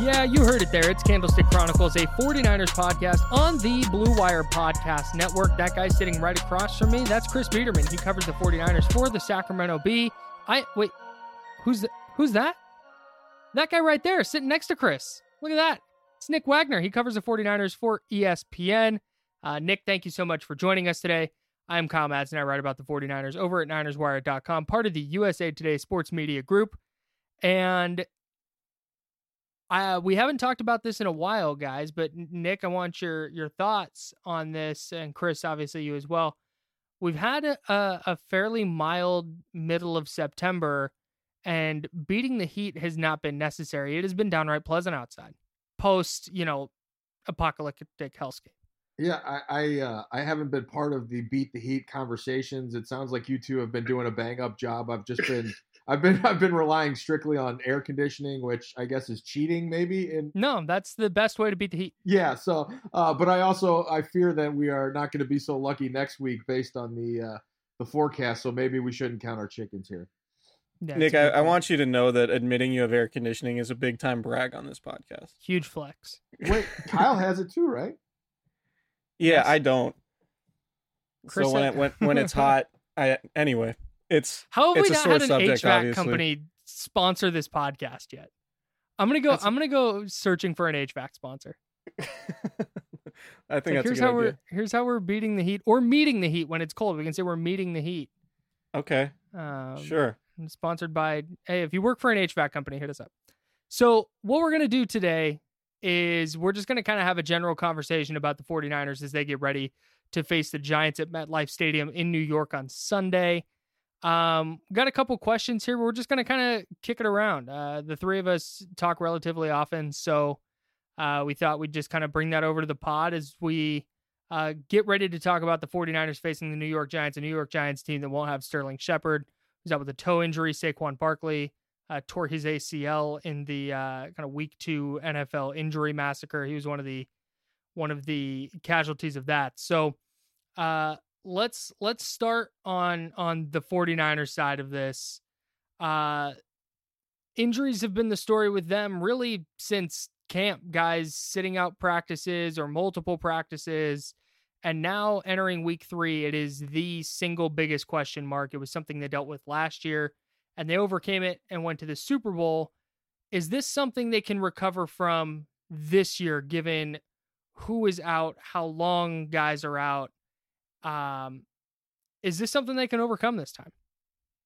Yeah, you heard it there. It's Candlestick Chronicles, a 49ers podcast on the Blue Wire Podcast Network. That guy sitting right across from me, that's Chris Biderman. He covers the 49ers for the Sacramento Bee. I wait, who's the, who's that? That guy right there sitting next to Chris. Look at that. It's Nick Wagoner. He covers the 49ers for ESPN. Uh, Nick, thank you so much for joining us today. I'm Kyle Madsen. I write about the 49ers over at NinersWire.com, part of the USA Today Sports Media Group. And uh, we haven't talked about this in a while, guys. But Nick, I want your your thoughts on this, and Chris, obviously you as well. We've had a, a, fairly mild middle of September, and beating the heat has not been necessary. It has been downright pleasant outside, post you know apocalyptic hellscape. Yeah, I I, uh, I haven't been part of the beat the heat conversations. It sounds like you two have been doing a bang up job. I've just been I've been I've been relying strictly on air conditioning, which I guess is cheating maybe. And No, that's the best way to beat the heat. yeah, so uh, but I also I fear that we are not going to be so lucky next week based on the uh, the forecast. So maybe we shouldn't count our chickens here. Yeah, Nick, it's a I, good I want you to know that admitting you have air conditioning is a big time brag on this podcast. huge flex. Wait, Kyle has it too, right? Yeah, Yes. I don't. Chris so when had- it when when it's hot, I anyway, it's How have it's we not had an subject, HVAC obviously. company sponsor this podcast yet? I'm gonna go. That's- I'm gonna go searching for an HVAC sponsor. I think Like, that's here's how idea. we're here's how we're beating the heat or meeting the heat when it's cold. We can say we're meeting the heat. Okay, Um, sure. Sponsored by. Hey, if you work for an HVAC company, hit us up. So what we're gonna do today is we're just gonna kind of have a general conversation about the 49ers as they get ready to face the Giants at MetLife Stadium in New York on Sunday. Um, got a couple questions here. We're just gonna kind of kick it around. Uh, the three of us talk relatively often, so uh, we thought we'd just kind of bring that over to the pod as we uh, get ready to talk about the 49ers facing the New York Giants, a New York Giants team that won't have Sterling Shepard, was out with a toe injury. Saquon Barkley uh, tore his ACL in the uh, kind of week two NFL injury massacre. He was one of the one of the casualties of that. So uh, let's let's start on on the 49ers side of this. Uh, injuries have been the story with them really since camp. Guys sitting out practices or multiple practices. And now entering week three, it is the single biggest question mark. It was something they dealt with last year and they overcame it and went to the Super Bowl. Is this something they can recover from this year, given who is out, how long guys are out? Um, is this something they can overcome this time?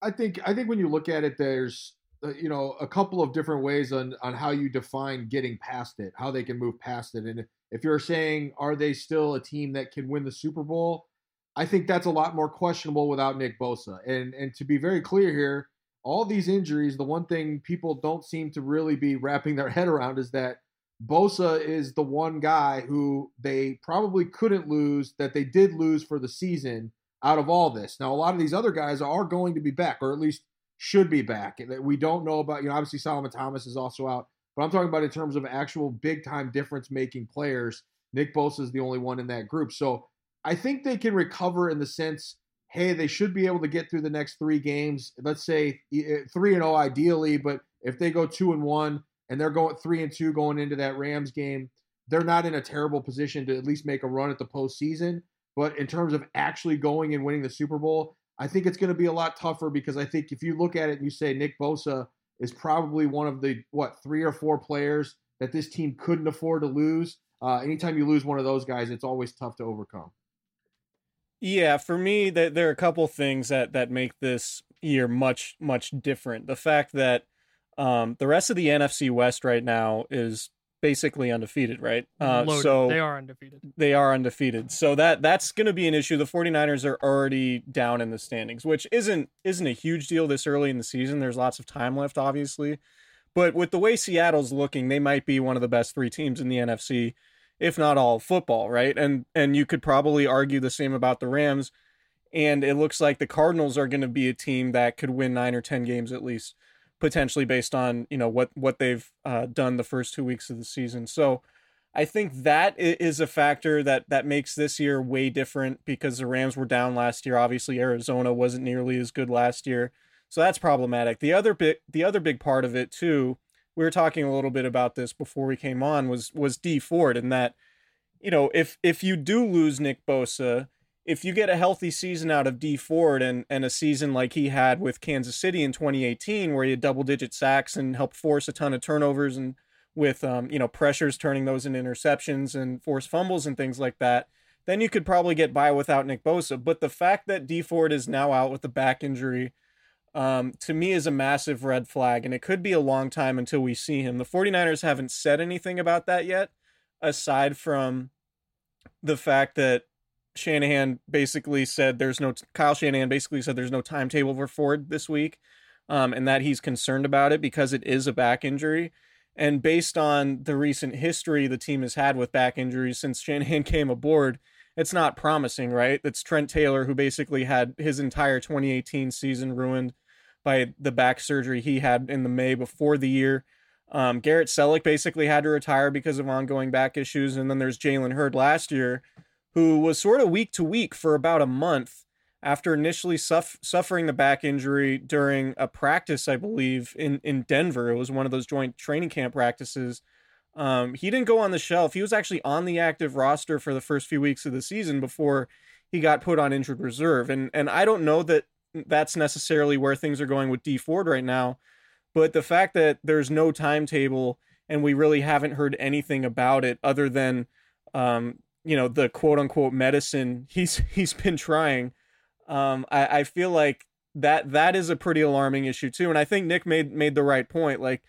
I think I think when you look at it, there's uh, you know a couple of different ways on on how you define getting past it, how they can move past it, and if you're saying are they still a team that can win the Super Bowl, I think that's a lot more questionable without Nick Bosa. And and to be very clear here, all these injuries, the one thing people don't seem to really be wrapping their head around is that Bosa is the one guy who they probably couldn't lose that they did lose for the season out of all this. Now, a lot of these other guys are going to be back, or at least should be back. We don't know about. You know, obviously Solomon Thomas is also out, but I'm talking about in terms of actual big time difference making players. Nick Bosa is the only one in that group, so I think they can recover in the sense hey, they should be able to get through the next three games. Let's say three and oh ideally, but if they go two and one and they're going three and two going into that Rams game, they're not in a terrible position to at least make a run at the postseason. But in terms of actually going and winning the Super Bowl, I think it's going to be a lot tougher because I think if you look at it and you say Nick Bosa is probably one of the what three or four players that this team couldn't afford to lose. Uh, anytime you lose one of those guys, it's always tough to overcome. Yeah, for me, there are a couple things that that make this year much much different. The fact that um, the rest of the NFC West right now is basically undefeated, right? Uh, so they are undefeated. They are undefeated. So that that's going to be an issue. The 49ers are already down in the standings, which isn't isn't a huge deal this early in the season. There's lots of time left obviously. But with the way Seattle's looking, they might be one of the best 3 teams in the NFC if not all football, right? And and you could probably argue the same about the Rams. And it looks like the Cardinals are going to be a team that could win nine or ten games at least, potentially based on you know what what they've uh, done the first two weeks of the season. So I think that is a factor that that makes this year way different because the Rams were down last year. Obviously, Arizona wasn't nearly as good last year, so that's problematic. The other big the other big part of it too we were talking a little bit about this before we came on was was Dee Ford and that you know if if you do lose Nick Bosa if you get a healthy season out of Dee Ford and and a season like he had with Kansas City in 2018 where he had double digit sacks and helped force a ton of turnovers and with um you know pressures turning those into interceptions and force fumbles and things like that then you could probably get by without Nick Bosa but the fact that Dee Ford is now out with a back injury um, to me is a massive red flag, and it could be a long time until we see him. The 49ers haven't said anything about that yet, aside from the fact that Shanahan basically said there's no Kyle Shanahan basically said there's no timetable for Ford this week, um, and that he's concerned about it because it is a back injury. And based on the recent history the team has had with back injuries since Shanahan came aboard, it's not promising, right? It's Trent Taylor who basically had his entire 2018 season ruined by the back surgery he had in the May before the year. Um, Garrett Celek basically had to retire because of ongoing back issues. And then there's Jalen Hurd last year, who was sort of week to week for about a month after initially suff- suffering the back injury during a practice, I believe, in, in Denver. It was one of those joint training camp practices. Um, he didn't go on the shelf. He was actually on the active roster for the first few weeks of the season before he got put on injured reserve. And and I don't know that that's necessarily where things are going with Dee Ford right now. But the fact that there's no timetable and we really haven't heard anything about it other than, um, you know, the quote unquote medicine he's he's been trying, um, I, I feel like that that is a pretty alarming issue too. And I think Nick made made the right point. Like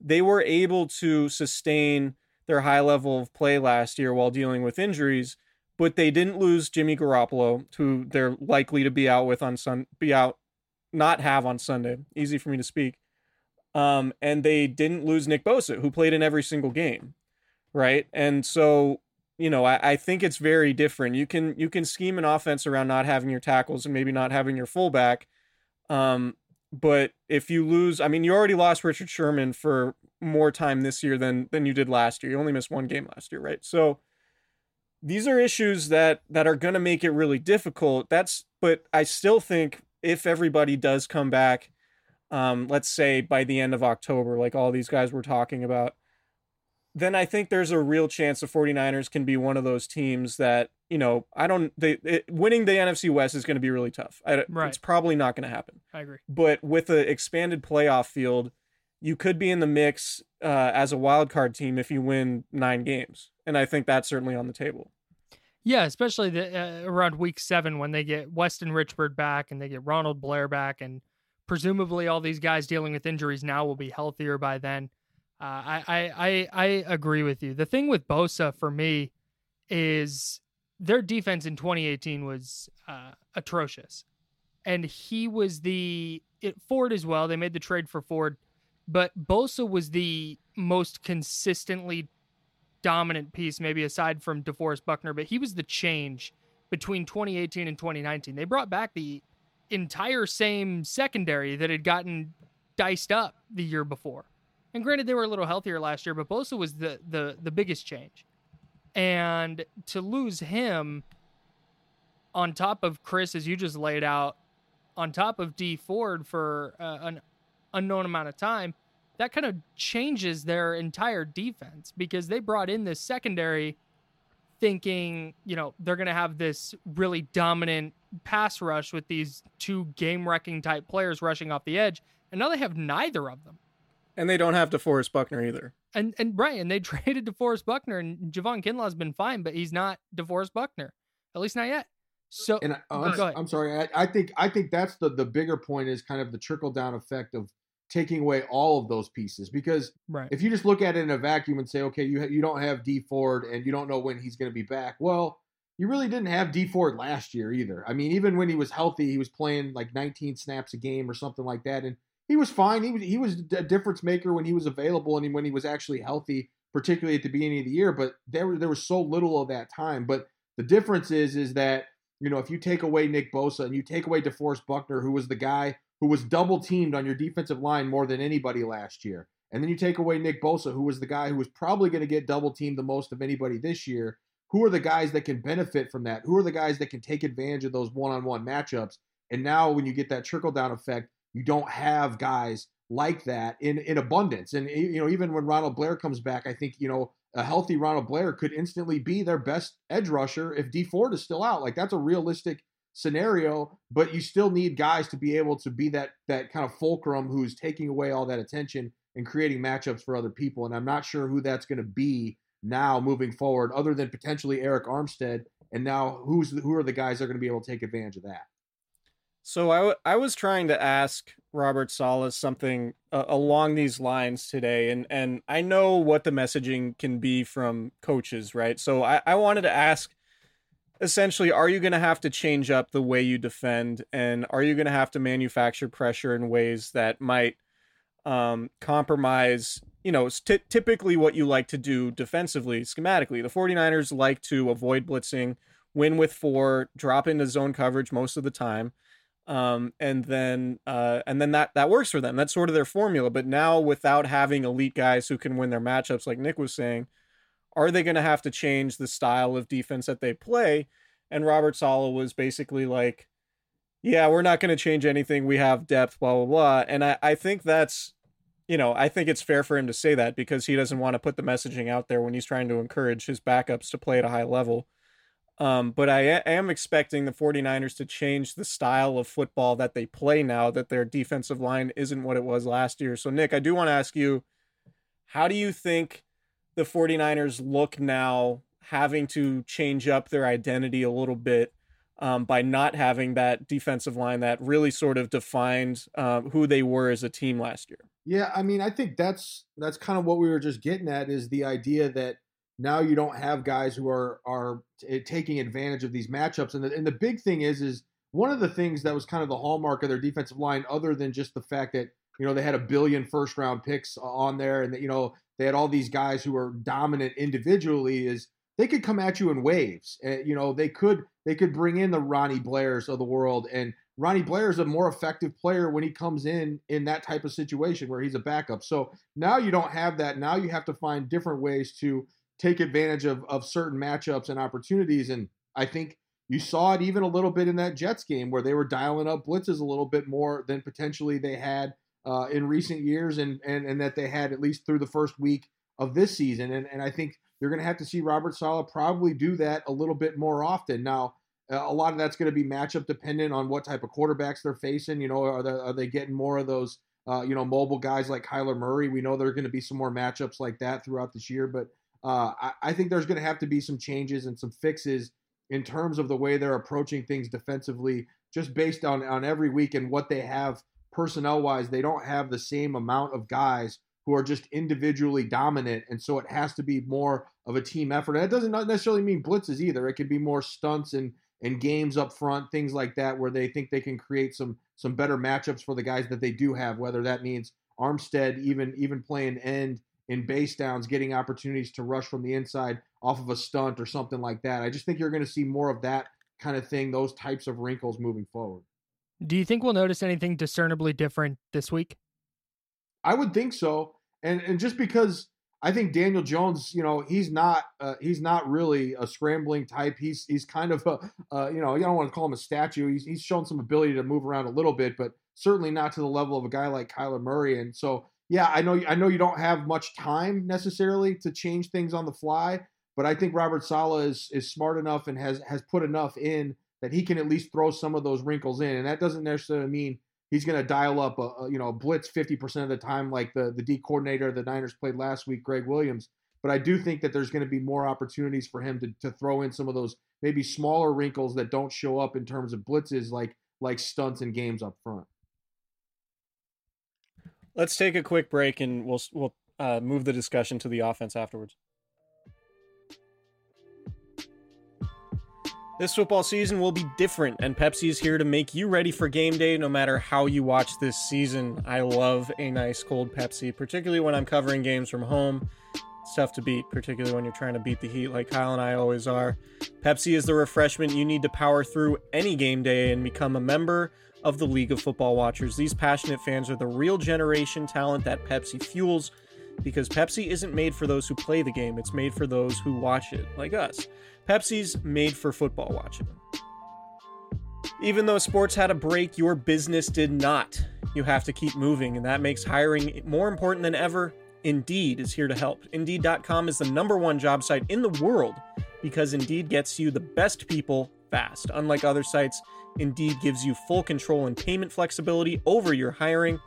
they were able to sustain their high level of play last year while dealing with injuries but they didn't lose Jimmy Garoppolo, who they're likely to be out with on Sun, be out, not have on Sunday. Easy for me to speak. Um, and they didn't lose Nick Bosa, who played in every single game, right? And so, you know, I, I think it's very different. You can you can scheme an offense around not having your tackles and maybe not having your fullback, um, but if you lose, I mean, you already lost Richard Sherman for more time this year than than you did last year. You only missed one game last year, right? So these are issues that that are going to make it really difficult. That's but I still think if everybody does come back um let's say by the end of October like all these guys were talking about then I think there's a real chance the 49ers can be one of those teams that, you know, I don't they it, winning the NFC West is going to be really tough. I, Right. It's probably not going to happen. I agree. But with the expanded playoff field, you could be in the mix uh, as a wild card team if you win 9 games. And I think that's certainly on the table. Yeah, especially the, uh, around week seven when they get Weston Richburg back and they get Ronald Blair back, and presumably all these guys dealing with injuries now will be healthier by then. Uh, I, I I I agree with you. The thing with Bosa for me is their defense in 2018 was uh, atrocious, and he was the it, Ford as well. They made the trade for Ford, but Bosa was the most consistently dominant piece, maybe aside from DeForest Buckner, but he was the change between 2018 and 2019. They brought back the entire same secondary that had gotten diced up the year before. And granted, they were a little healthier last year, but Bosa was the the the biggest change. And to lose him on top of Chris, as you just laid out, on top of Dee Ford for uh, an unknown amount of time, that kind of changes their entire defense because they brought in this secondary thinking, you know, they're going to have this really dominant pass rush with these two game wrecking type players rushing off the edge. And now they have neither of them. And they don't have DeForest Buckner either. And and Brian, they traded DeForest Buckner and Javon Kinlaw's been fine, but he's not DeForest Buckner. At least not yet. So And I, Go I'm, ahead. I'm sorry. I, I think I think that's the the bigger point is kind of the trickle down effect of taking away all of those pieces because right. if you just look at it in a vacuum and say, okay, you ha- you don't have Dee Ford and you don't know when he's going to be back. Well, you really didn't have Dee Ford last year either. I mean, even when he was healthy, he was playing like 19 snaps a game or something like that, and he was fine. He was he was a difference maker when he was available and when he was actually healthy, particularly at the beginning of the year. But there there was so little of that time. But the difference is is that you know if you take away Nick Bosa and you take away DeForest Buckner, who was the guy who was double teamed on your defensive line more than anybody last year. And then you take away Nick Bosa, who was the guy who was probably going to get double teamed the most of anybody this year. Who are the guys that can benefit from that? Who are the guys that can take advantage of those one on one matchups? And now, when you get that trickle down effect, you don't have guys like that in, in abundance. And, you know, even when Ronald Blair comes back, I think, you know, a healthy Ronald Blair could instantly be their best edge rusher if Dee Ford is still out. Like, that's a realistic scenario, but you still need guys to be able to be that that kind of fulcrum who's taking away all that attention and creating matchups for other people. And I'm not sure who that's going to be now moving forward, other than potentially Arik Armstead. And now who's who are the guys that are going to be able to take advantage of that? So I, w- I was trying to ask Robert Saleh something uh, along these lines today, and, and I know what the messaging can be from coaches, right? So I, I wanted to ask essentially, are you going to have to change up the way you defend, and are you going to have to manufacture pressure in ways that might um, compromise, you know, t- typically what you like to do defensively, schematically? The 49ers like to avoid blitzing, win with four, drop into zone coverage most of the time um, and then uh, and then that that works for them. That's sort of their formula. But now, without having elite guys who can win their matchups, like Nick was saying, are they going to have to change the style of defense that they play? And Robert Saleh was basically like, "Yeah, we're not going to change anything. We have depth, blah blah blah." And I I think that's you know I think it's fair for him to say that because he doesn't want to put the messaging out there when he's trying to encourage his backups to play at a high level. Um, but I am expecting the 49ers to change the style of football that they play now that their defensive line isn't what it was last year. So, Nick, I do want to ask you how do you think the 49ers look now having to change up their identity a little bit um, by not having that defensive line that really sort of defined um, who they were as a team last year? Yeah, I mean, I think that's that's kind of what we were just getting at is the idea that now you don't have guys who are are t- taking advantage of these matchups and the, and the big thing is is one of the things that was kind of the hallmark of their defensive line other than just the fact that you know they had a billion first round picks on there and that you know they had all these guys who were dominant individually is they could come at you in waves Uh, you know they could they could bring in the Ronnie Blairs of the world and Ronnie Blair is a more effective player when he comes in in that type of situation where he's a backup. So now you don't have that. Now you have to find different ways to take advantage of, of certain matchups and opportunities. And I think you saw it even a little bit in that Jets game where they were dialing up blitzes a little bit more than potentially they had uh, in recent years and, and, and that they had at least through the first week of this season. And, and I think you're going to have to see Robert Saleh probably do that a little bit more often. Now, a lot of that's going to be matchup dependent on what type of quarterbacks they're facing. You know, are they, are they getting more of those, uh, you know, mobile guys like Kyler Murray? We know there are going to be some more matchups like that throughout this year, but uh, I, I, think there's going to have to be some changes and some fixes in terms of the way they're approaching things defensively, just based on on every week and what they have personnel wise. They don't have the same amount of guys who are just individually dominant, and so it has to be more of a team effort. And that doesn't necessarily mean blitzes either. It could be more stunts and and games up front, things like that, where they think they can create some some better matchups for the guys that they do have. Whether that means Armstead even even playing end in base downs, getting opportunities to rush from the inside off of a stunt or something like that. I just think you're going to see more of that kind of thing, those types of wrinkles moving forward. Do you think we'll notice anything discernibly different this week? I would think so, and and just because I think Daniel Jones, you know, he's not uh, he's not really a scrambling type. He's he's kind of a uh, you know, you don't want to call him a statue. He's he's shown some ability to move around a little bit, but certainly not to the level of a guy like Kyler Murray. And so, yeah, I know I know you don't have much time necessarily to change things on the fly, but I think Robert Saleh is is smart enough and has has put enough in that he can at least throw some of those wrinkles in. And that doesn't necessarily mean he's going to dial up a, a, you know a blitz 50% of the time like the the D coordinator the Niners played last week, Gregg Williams. But I do think that there's going to be more opportunities for him to, to throw in some of those maybe smaller wrinkles that don't show up in terms of blitzes like like stunts and games up front. Let's take a quick break and we'll we'll uh, move the discussion to the offense afterwards. This football season will be different, and Pepsi is here to make you ready for game day no matter how you watch this season. I love a nice cold Pepsi, particularly when I'm covering games from home. It's tough to beat, particularly when you're trying to beat the heat like Kyle and I always are. Pepsi is the refreshment you need to power through any game day and become a member of the League of Football Watchers. These passionate fans are the real generation talent that Pepsi fuels because Pepsi isn't made for those who play the game, it's made for those who watch it, like us. Pepsi's made for football watching. Even though sports had a break, your business did not. You have to keep moving, and that makes hiring more important than ever. Indeed is here to help. Indeed.com is the number one job site in the world because Indeed gets you the best people fast. Unlike other sites, Indeed gives you full control and payment flexibility over your hiring.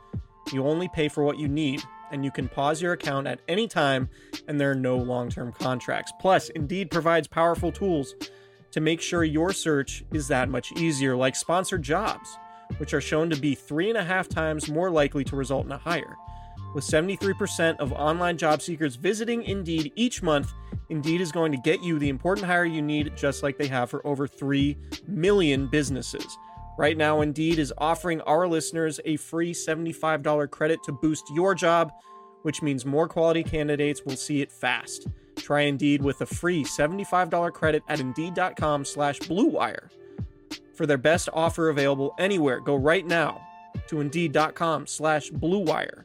You only pay for what you need and you can pause your account at any time, and there are no long term contracts. Plus, Indeed provides powerful tools to make sure your search is that much easier, like sponsored jobs, which are shown to be three and a half times more likely to result in a hire. With 73% of online job seekers visiting Indeed each month, Indeed is going to get you the important hire you need, just like they have for over 3 million businesses. Right now, Indeed is offering our listeners a free $75 credit to boost your job, which means more quality candidates will see it fast. Try Indeed with a free $75 credit at Indeed.com slash BlueWire. For their best offer available anywhere, go right now to Indeed.com slash BlueWire.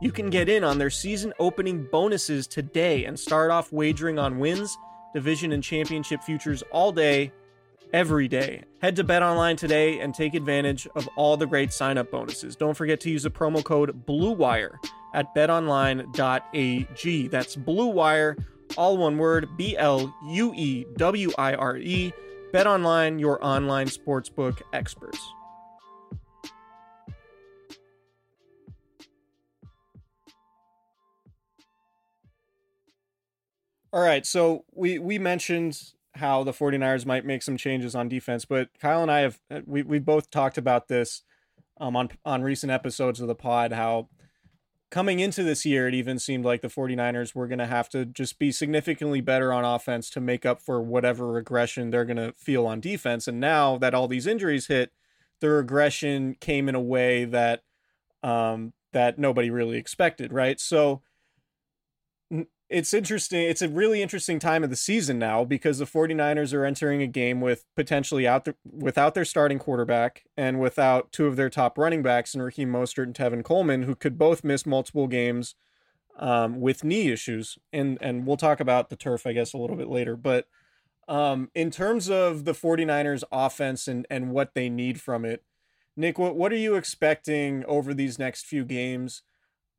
You can get in on their season opening bonuses today and start off wagering on wins, division, and championship futures all day every day. Head to BetOnline today and take advantage of all the great sign-up bonuses. Don't forget to use the promo code BLUEWIRE at betonline.ag. That's BLUEWIRE, all one word, B L U E W I R E. BetOnline, your online sportsbook experts. All right, so we we mentioned how the 49ers might make some changes on defense, but Kyle and I have uh, we we both talked about this um, on on recent episodes of the pod how coming into this year it even seemed like the 49ers were going to have to just be significantly better on offense to make up for whatever regression they're going to feel on defense. And now that all these injuries hit the regression came in a way that um, that nobody really expected right? So it's interesting. It's a really interesting time of the season now because the 49ers are entering a game with potentially out the, without their starting quarterback and without two of their top running backs and Raheem Mostert and Tevin Coleman, who could both miss multiple games um, with knee issues. And and we'll talk about the turf, I guess, a little bit later. But um, in terms of the 49ers offense and, and what they need from it, Nick, what, what are you expecting over these next few games?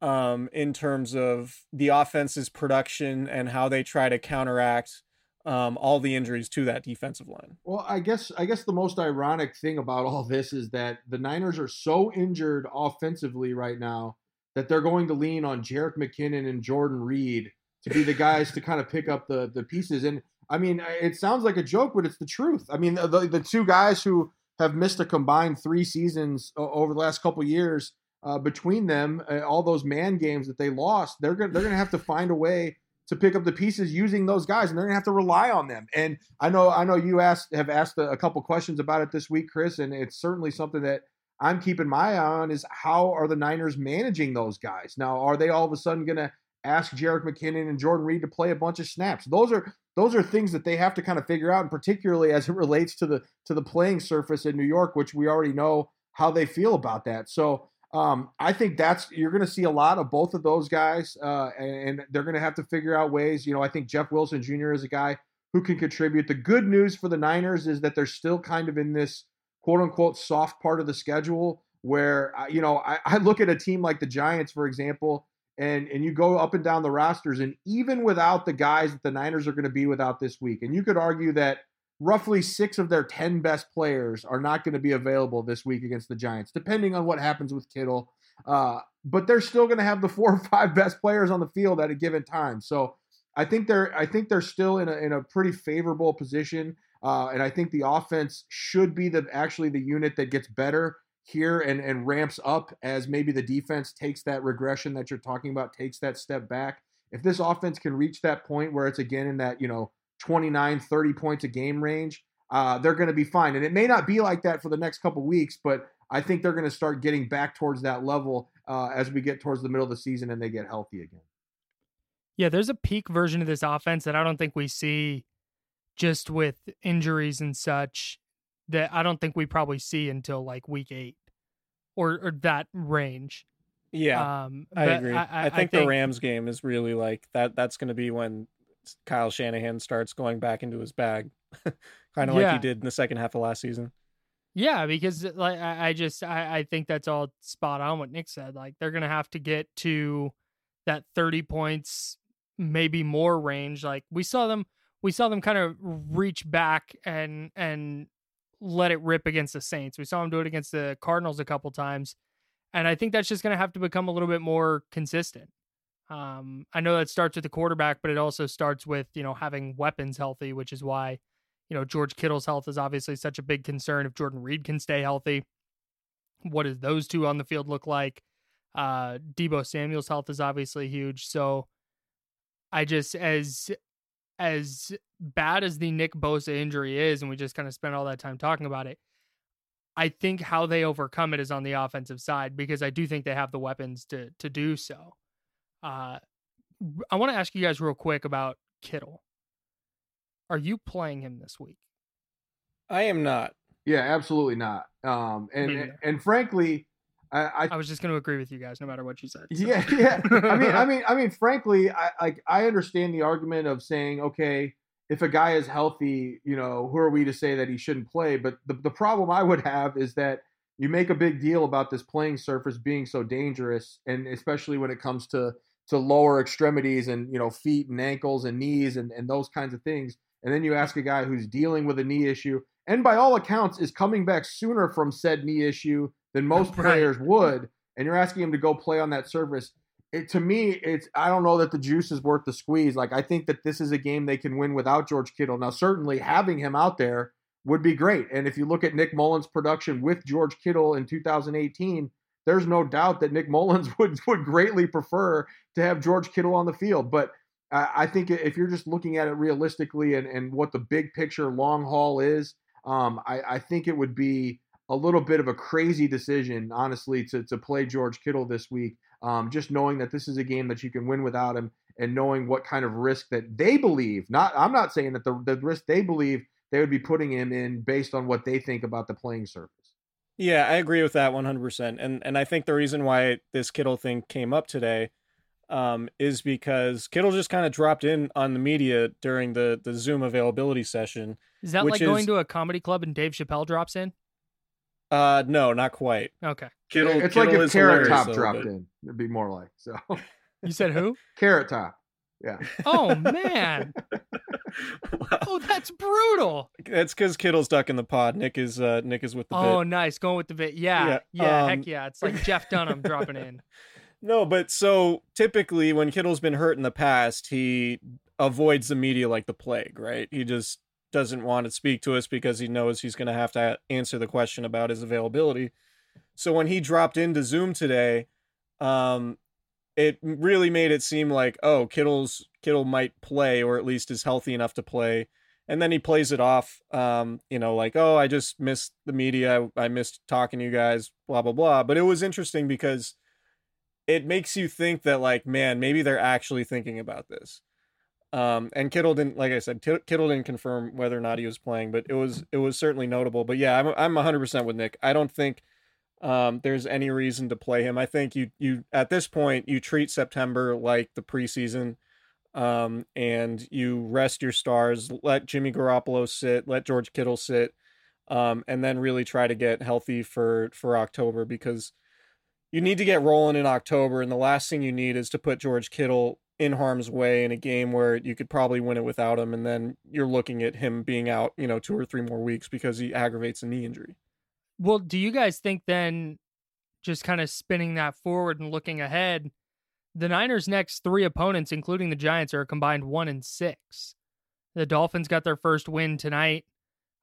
Um, in terms of the offense's production and how they try to counteract um, all the injuries to that defensive line. Well, I guess I guess the most ironic thing about all this is that the Niners are so injured offensively right now that they're going to lean on Jerick McKinnon and Jordan Reed to be the guys to kind of pick up the the pieces. And I mean, it sounds like a joke, but it's the truth. I mean, the the two guys who have missed a combined three seasons over the last couple years uh, between them, uh, all those man games that they lost, they're gonna they're gonna have to find a way to pick up the pieces using those guys, and they're gonna have to rely on them. And I know I know you asked have asked a, a couple questions about it this week, Chris, and it's certainly something that I'm keeping my eye on is how are the Niners managing those guys? Now, are they all of a sudden gonna ask Jerick McKinnon and Jordan Reed to play a bunch of snaps? Those are those are things that they have to kind of figure out, and particularly as it relates to the to the playing surface in New York, which we already know how they feel about that. So um, I think that's you're going to see a lot of both of those guys, uh, and, they're going to have to figure out ways. You know, I think Jeff Wilson Jr. is a guy who can contribute. The good news for the Niners is that they're still kind of in this quote unquote soft part of the schedule where uh, you know I, I look at a team like the Giants, for example, and and you go up and down the rosters, and even without the guys that the Niners are going to be without this week, and you could argue that roughly six of their 10 best players are not going to be available this week against the Giants, depending on what happens with Kittle. Uh, but they're still going to have the four or five best players on the field at a given time. So I think they're I think they're still in a, in a pretty favorable position. Uh, and I think the offense should be the actually the unit that gets better here and, and ramps up as maybe the defense takes that regression that you're talking about, takes that step back. If this offense can reach that point where it's again in that, you know, 29, 30 points a game range, uh, they're going to be fine. And it may not be like that for the next couple weeks, but I think they're going to start getting back towards that level uh, as we get towards the middle of the season and they get healthy again. Yeah, there's a peak version of this offense that I don't think we see just with injuries and such that I don't think we probably see until like week eight or, or that range. Yeah, um, I agree. I, I, I, think I, think the Rams game is really like that. That's going to be when Kyle Shanahan starts going back into his bag, kind of yeah. like he did in the second half of last season. Yeah, because uh, like I, just I, I think that's all spot on what Nick said. Like they're gonna have to get to that thirty points, maybe more range. Like we saw them, we saw them kind of reach back and and let it rip against the Saints. We saw them do it against the Cardinals a couple times, and I think that's just gonna have to become a little bit more consistent. Um, I know that starts with the quarterback, but it also starts with you know having weapons healthy, which is why you know George Kittle's health is obviously such a big concern. If Jordan Reed can stay healthy, what does those two on the field look like? Uh, Deebo Samuel's health is obviously huge. So I just as as bad as the Nick Bosa injury is, and we just kind of spent all that time talking about it. I think how they overcome it is on the offensive side because I do think they have the weapons to to do so. Uh, I want to ask you guys real quick about Kittle. Are you playing him this week? I am not. Yeah, absolutely not. Um, and, and, and frankly, I, I, I was just going to agree with you guys, no matter what you said. So. Yeah, yeah. I mean, I mean, I mean, frankly, I like I understand the argument of saying, okay, if a guy is healthy, you know, who are we to say that he shouldn't play? But the the problem I would have is that you make a big deal about this playing surface being so dangerous, and especially when it comes to to lower extremities and you know feet and ankles and knees and, and those kinds of things and then you ask a guy who's dealing with a knee issue and by all accounts is coming back sooner from said knee issue than most right. players would and you're asking him to go play on that surface it, to me it's i don't know that the juice is worth the squeeze like i think that this is a game they can win without george kittle now certainly having him out there would be great. And if you look at Nick Mullens production with George Kittle in 2018, there's no doubt that Nick Mullens would would greatly prefer to have George Kittle on the field. But I think if you're just looking at it realistically and, and what the big picture long haul is, um, I, I think it would be a little bit of a crazy decision, honestly, to, to play George Kittle this week. Um, just knowing that this is a game that you can win without him and knowing what kind of risk that they believe, not I'm not saying that the, the risk they believe they would be putting him in based on what they think about the playing surface. Yeah, I agree with that 100%. And and I think the reason why this Kittle thing came up today um, is because Kittle just kind of dropped in on the media during the the Zoom availability session. Is that like going to a comedy club and Dave Chappelle drops in? Uh, no, not quite. Okay. Kittle. It's Kittle like if Carrot Top dropped in. It'd be more like so. You said who? Carrot Top. Yeah. Oh man. Oh, that's brutal. That's because Kittle's stuck in the pod. Nick is uh Nick is with the Oh, bit. nice. Going with the bit. Yeah. Yeah. yeah um, heck yeah. It's like Jeff Dunham dropping in. No, but so typically when Kittle's been hurt in the past, he avoids the media like the plague, right? He just doesn't want to speak to us because he knows he's going to have to answer the question about his availability. So when he dropped into Zoom today, um, it really made it seem like, oh, Kittle's Kittle might play or at least is healthy enough to play. And then he plays it off, um, you know, like, oh, I just missed the media. I missed talking to you guys, blah, blah, blah. But it was interesting because it makes you think that like man maybe they're actually thinking about this um and kittle didn't like i said kittle didn't confirm whether or not he was playing but it was it was certainly notable but yeah i'm, I'm 100% with nick i don't think um there's any reason to play him i think you you at this point you treat september like the preseason um and you rest your stars let jimmy garoppolo sit let george kittle sit um and then really try to get healthy for for october because you need to get rolling in October, and the last thing you need is to put George Kittle in harm's way in a game where you could probably win it without him, and then you're looking at him being out, you know, two or three more weeks because he aggravates a knee injury. Well, do you guys think then, just kind of spinning that forward and looking ahead, the Niners' next three opponents, including the Giants, are a combined one and six. The Dolphins got their first win tonight.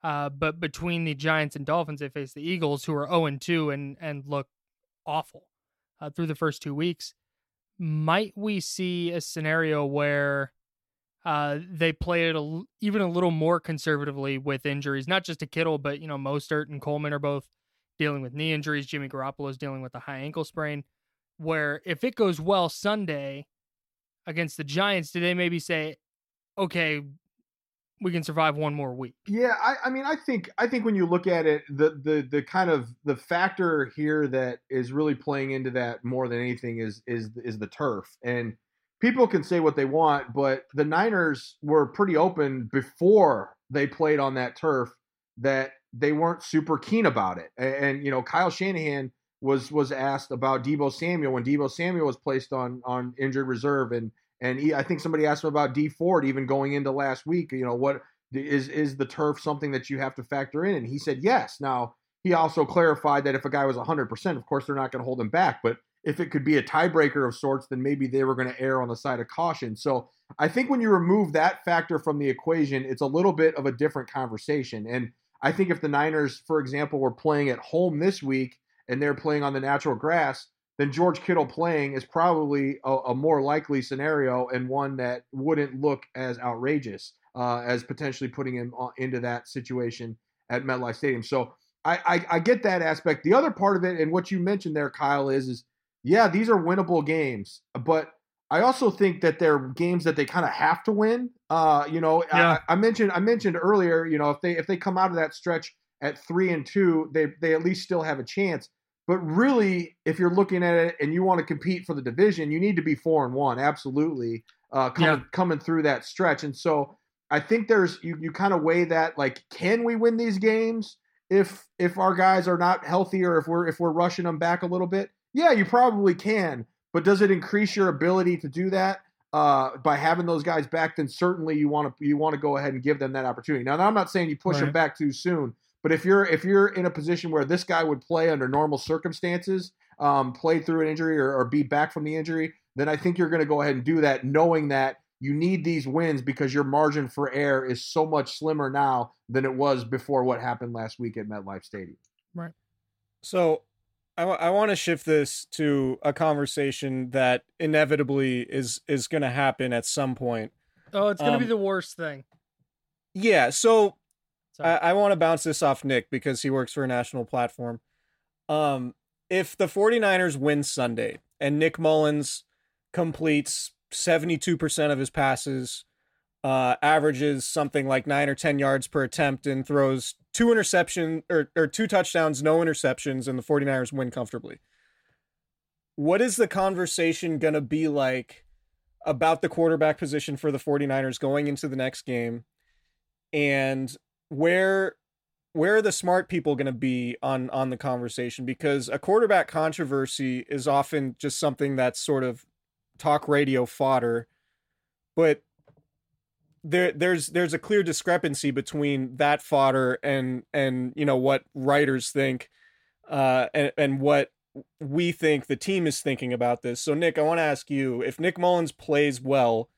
Uh, but between the Giants and Dolphins, they face the Eagles, who are 0 and 2 and and look awful uh, through the first two weeks. Might we see a scenario where uh, they play it a, even a little more conservatively with injuries, not just to Kittle, but you know Mostert and Coleman are both dealing with knee injuries. Jimmy Garoppolo is dealing with a high ankle sprain. Where if it goes well Sunday against the Giants, do they maybe say, okay, we can survive one more week. Yeah, I, I, mean, I think I think when you look at it, the the the kind of the factor here that is really playing into that more than anything is is is the turf. And people can say what they want, but the Niners were pretty open before they played on that turf that they weren't super keen about it. And, and you know, Kyle Shanahan was was asked about Deebo Samuel when Deebo Samuel was placed on on injured reserve and and he, I think somebody asked him about Dee Ford even going into last week. You know, what is is the turf something that you have to factor in? And he said yes. Now he also clarified that if a guy was 100%, of course they're not going to hold him back. But if it could be a tiebreaker of sorts, then maybe they were going to err on the side of caution. So I think when you remove that factor from the equation, it's a little bit of a different conversation. And I think if the Niners, for example, were playing at home this week and they're playing on the natural grass, then George Kittle playing is probably a, a, more likely scenario and one that wouldn't look as outrageous uh, as potentially putting him into that situation at MetLife Stadium. So I, I, I, get that aspect. The other part of it, and what you mentioned there, Kyle, is is yeah, these are winnable games, but I also think that they're games that they kind of have to win. Uh, you know, yeah. I, I mentioned I mentioned earlier, you know, if they if they come out of that stretch at three and two, they they at least still have a chance. But really, if you're looking at it and you want to compete for the division, you need to be four and one, absolutely, uh, coming yeah. coming through that stretch. And so I think there's you you kind of weigh that like, can we win these games if if our guys are not healthy or if we're if we're rushing them back a little bit? Yeah, you probably can. But does it increase your ability to do that? Uh, by having those guys back, then certainly you want to you want to go ahead and give them that opportunity. Now, I'm not saying you push right. them back too soon, but if you're if you're in a position where this guy would play under normal circumstances, um, play through an injury or, or be back from the injury, then I think you're going to go ahead and do that, knowing that you need these wins because your margin for error is so much slimmer now than it was before what happened last week at MetLife Stadium. Right. So I, w- I want to shift this to a conversation that inevitably is is going to happen at some point. Oh, it's going to Um, be the worst thing. Yeah, so Sorry. I, I want to bounce this off Nick because he works for a national platform. Um, if the 49ers win Sunday and Nick Mullens completes 72% of his passes, uh, averages something like nine or 10 yards per attempt, and throws two interception or, or two touchdowns, no interceptions, and the 49ers win comfortably. What is the conversation going to be like about the quarterback position for the 49ers going into the next game? And where where are the smart people going to be on on the conversation because a quarterback controversy is often just something that's sort of talk radio fodder but there there's there's a clear discrepancy between that fodder and and you know what writers think uh and and what we think the team is thinking about this. So nick i want to ask you if nick mullens plays well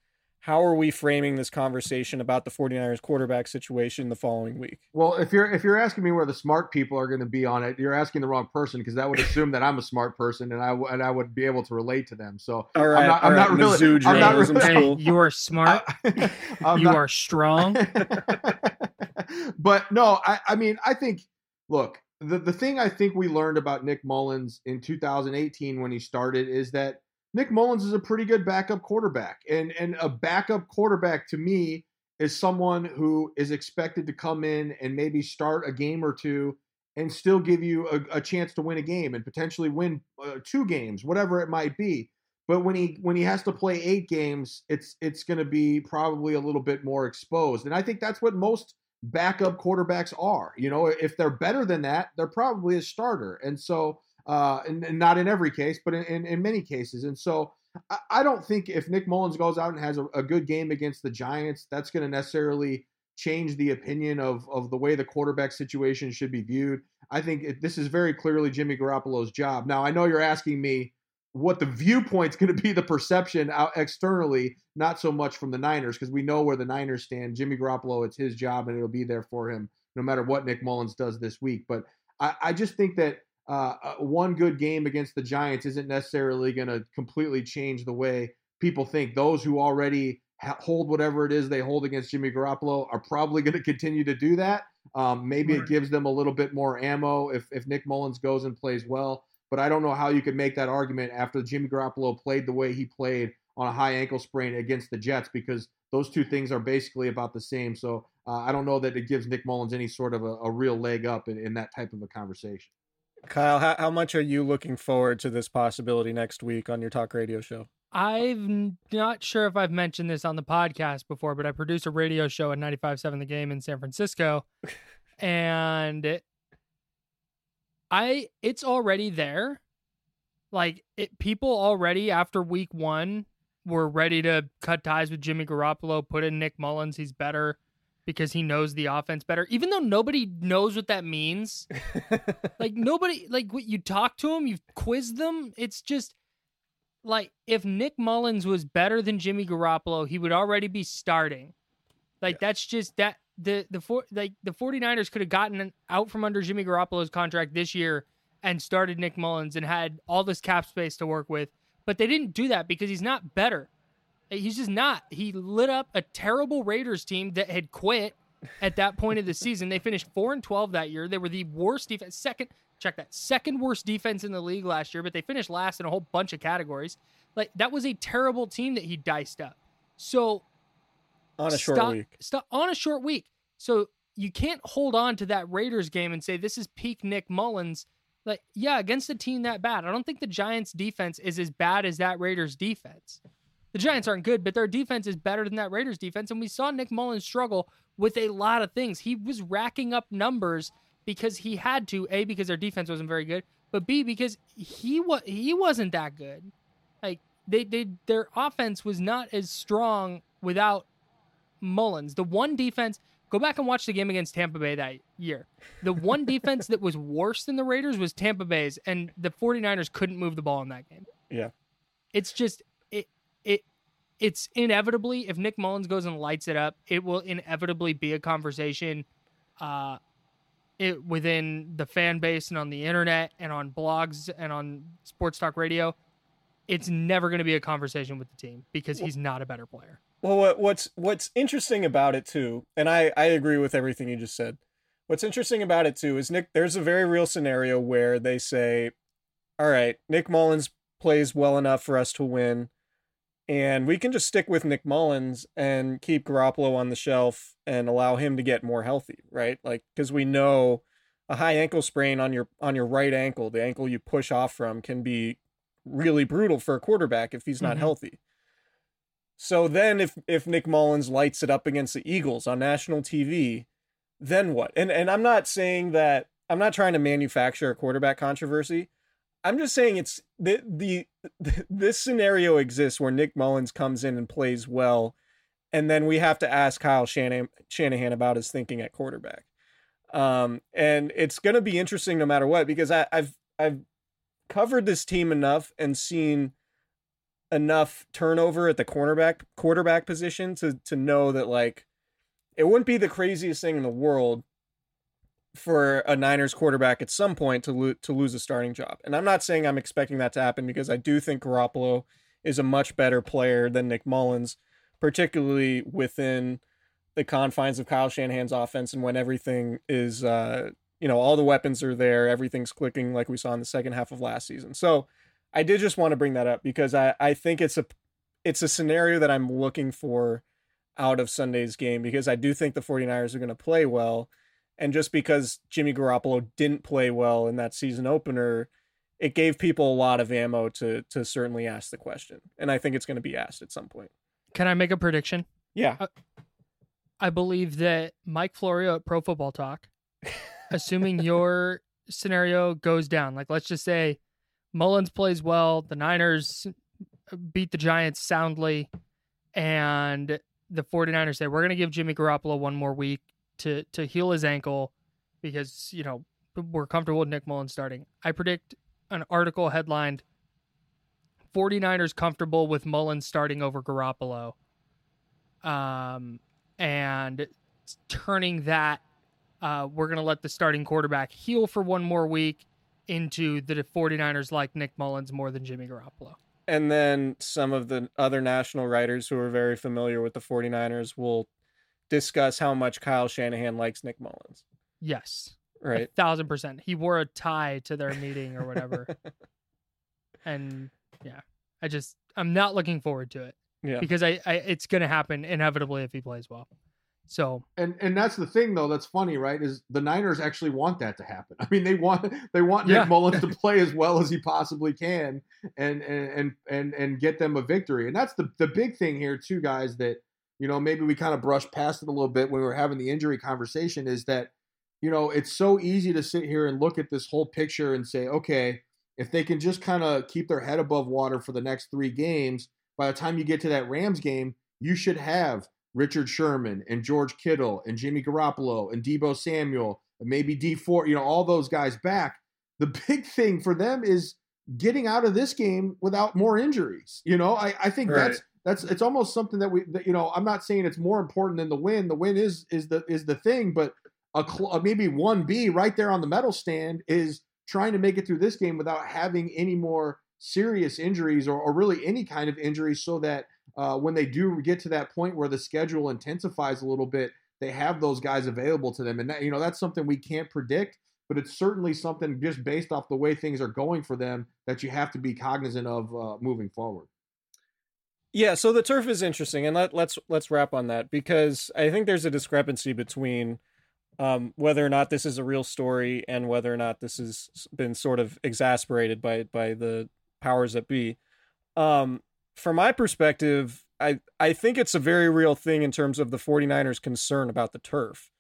how are we framing this conversation about the 49ers quarterback situation the following week Well, if you're if you're asking me where the smart people are going to be on it, you're asking the wrong person because that would assume that I'm a smart person and I w- and I would be able to relate to them. So all right I'm not, all I'm right, not really. Mizzou I'm not really. school. You are smart. I'm you not- are strong. but no, I, I mean, I think, look, the, the thing I think we learned about Nick Mullens in 2018 when he started is that Nick Mullens is a pretty good backup quarterback. And, and a backup quarterback to me is someone who is expected to come in and maybe start a game or two and still give you a, a chance to win a game and potentially win uh, two games, whatever it might be. But when he when he has to play eight games, it's it's going to be probably a little bit more exposed. And I think that's what most backup quarterbacks are. You know, if they're better than that, they're probably a starter. And so, uh, and, and not in every case, but in, in, in many cases. And so, I, I don't think if Nick Mullens goes out and has a, a good game against the Giants, that's going to necessarily change the opinion of of the way the quarterback situation should be viewed. I think it, this is very clearly Jimmy Garoppolo's job. Now, I know you're asking me what the viewpoint's going to be the perception out externally, not so much from the Niners, because we know where the Niners stand. Jimmy Garoppolo, it's his job, and it'll be there for him no matter what Nick Mullens does this week. But I, I just think that uh, uh, one good game against the Giants isn't necessarily going to completely change the way people think. Those who already ha- hold whatever it is they hold against Jimmy Garoppolo are probably going to continue to do that. Um, maybe it gives them a little bit more ammo if, if Nick Mullens goes and plays well. But I don't know how you could make that argument after Jimmy Garoppolo played the way he played on a high ankle sprain against the Jets because those two things are basically about the same. So uh, I don't know that it gives Nick Mullens any sort of a, a real leg up in, in that type of a conversation. Kyle, how, how much are you looking forward to this possibility next week on your talk radio show? I'm not sure if I've mentioned this on the podcast before, but I produce a radio show at 95.7 The Game in San Francisco. and I it's already there. Like it people already after week 1 were ready to cut ties with Jimmy Garoppolo, put in Nick Mullens, he's better because he knows the offense better. Even though nobody knows what that means. like nobody like what you talk to him, you've quizzed them, it's just like if Nick Mullens was better than Jimmy Garoppolo, he would already be starting. Like that's just that the the four like the 49ers could have gotten out from under Jimmy Garoppolo's contract this year and started Nick Mullens and had all this cap space to work with, but they didn't do that because he's not better. He's just not. He lit up a terrible Raiders team that had quit at that point of the season. They finished 4 and 12 that year. They were the worst defense second check that second worst defense in the league last year, but they finished last in a whole bunch of categories. Like that was a terrible team that he diced up. So on a short stop, week. Stop on a short week. So you can't hold on to that Raiders game and say this is peak Nick Mullens. Like, yeah, against a team that bad. I don't think the Giants defense is as bad as that Raiders defense. The Giants aren't good, but their defense is better than that Raiders defense. And we saw Nick Mullens struggle with a lot of things. He was racking up numbers because he had to, A, because their defense wasn't very good, but B, because he was he wasn't that good. Like they, they their offense was not as strong without Mullens. The one defense, go back and watch the game against Tampa Bay that year. The one defense that was worse than the Raiders was Tampa Bay's, and the 49ers couldn't move the ball in that game. Yeah. It's just it's inevitably if Nick Mullens goes and lights it up, it will inevitably be a conversation uh it within the fan base and on the internet and on blogs and on sports talk radio. It's never going to be a conversation with the team because he's not a better player. Well, what, what's what's interesting about it too, and I I agree with everything you just said. What's interesting about it too is Nick. There's a very real scenario where they say, "All right, Nick Mullens plays well enough for us to win and we can just stick with Nick Mullens and keep Garoppolo on the shelf and allow him to get more healthy, right? Like because we know a high ankle sprain on your on your right ankle, the ankle you push off from, can be really brutal for a quarterback if he's not mm-hmm. healthy. So then, if if Nick Mullens lights it up against the Eagles on national TV, then what? And and I'm not saying that I'm not trying to manufacture a quarterback controversy. I'm just saying it's the, the, the this scenario exists where Nick Mullens comes in and plays well, and then we have to ask Kyle Shanahan, about his thinking at quarterback. Um, and it's going to be interesting no matter what because I, I've I've covered this team enough and seen enough turnover at the cornerback quarterback position to to know that like it wouldn't be the craziest thing in the world for a Niners quarterback at some point to lo- to lose a starting job. And I'm not saying I'm expecting that to happen because I do think Garoppolo is a much better player than Nick Mullens, particularly within the confines of Kyle Shanahan's offense and when everything is uh, you know, all the weapons are there, everything's clicking like we saw in the second half of last season. So I did just want to bring that up because I, I think it's a it's a scenario that I'm looking for out of Sunday's game because I do think the 49ers are going to play well and just because Jimmy Garoppolo didn't play well in that season opener, it gave people a lot of ammo to to certainly ask the question. And I think it's going to be asked at some point. Can I make a prediction? Yeah. Uh, I believe that Mike Florio at Pro Football Talk, assuming your scenario goes down, like let's just say Mullens plays well, the Niners beat the Giants soundly, and the 49ers say, we're going to give Jimmy Garoppolo one more week to to heal his ankle because you know we're comfortable with Nick Mullens starting. I predict an article headlined 49ers comfortable with Mullens starting over Garoppolo. Um and turning that uh, we're going to let the starting quarterback heal for one more week into the 49ers like Nick Mullens more than Jimmy Garoppolo. And then some of the other national writers who are very familiar with the 49ers will discuss how much Kyle Shanahan likes Nick Mullens. Yes. Right. A thousand percent. He wore a tie to their meeting or whatever. and yeah, I just, I'm not looking forward to it. Yeah. Because I, I it's going to happen inevitably if he plays well. So and and that's the thing though that's funny right is the Niners actually want that to happen. I mean they want they want yeah. Nick Mullens to play as well as he possibly can and and and and and get them a victory. And that's the the big thing here too guys that you know, maybe we kind of brushed past it a little bit when we were having the injury conversation is that, you know, it's so easy to sit here and look at this whole picture and say, okay, if they can just kind of keep their head above water for the next three games, by the time you get to that Rams game, you should have Richard Sherman and George Kittle and Jimmy Garoppolo and Deebo Samuel and maybe Dee Ford, you know, all those guys back. The big thing for them is getting out of this game without more injuries. You know, I, I think right. that's that's it's almost something that we that, you know i'm not saying it's more important than the win. The win is is the is the thing but a cl- maybe 1b right there on the medal stand is trying to make it through this game without having any more serious injuries or, or really any kind of injuries so that uh, when they do get to that point where the schedule intensifies a little bit they have those guys available to them. And that, you know that's something we can't predict but it's certainly something just based off the way things are going for them that you have to be cognizant of uh, moving forward yeah, so the turf is interesting, and let, let's let's wrap on that because I think there's a discrepancy between um, whether or not this is a real story and whether or not this has been sort of exasperated by by the powers that be. Um, from my perspective, I I think it's a very real thing in terms of the 49ers concern about the turf.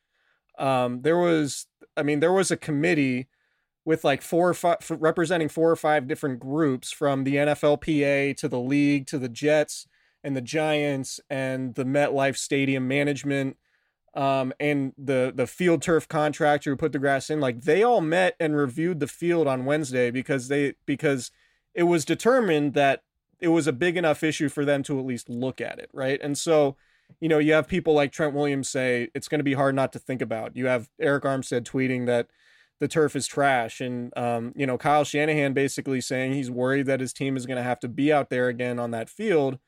Um, there was I mean there was a committee with like four or five representing four or five different groups from the NFLPA to the league to the Jets and the Giants and the MetLife Stadium management um, and the the field turf contractor who put the grass in like they all met and reviewed the field on Wednesday because they because it was determined that it was a big enough issue for them to at least look at it, right? And so, you know, you have people like Trent Williams say it's going to be hard not to think about. You have Arik Armstead tweeting that the turf is trash, and um, you know, Kyle Shanahan basically saying he's worried that his team is going to have to be out there again on that field.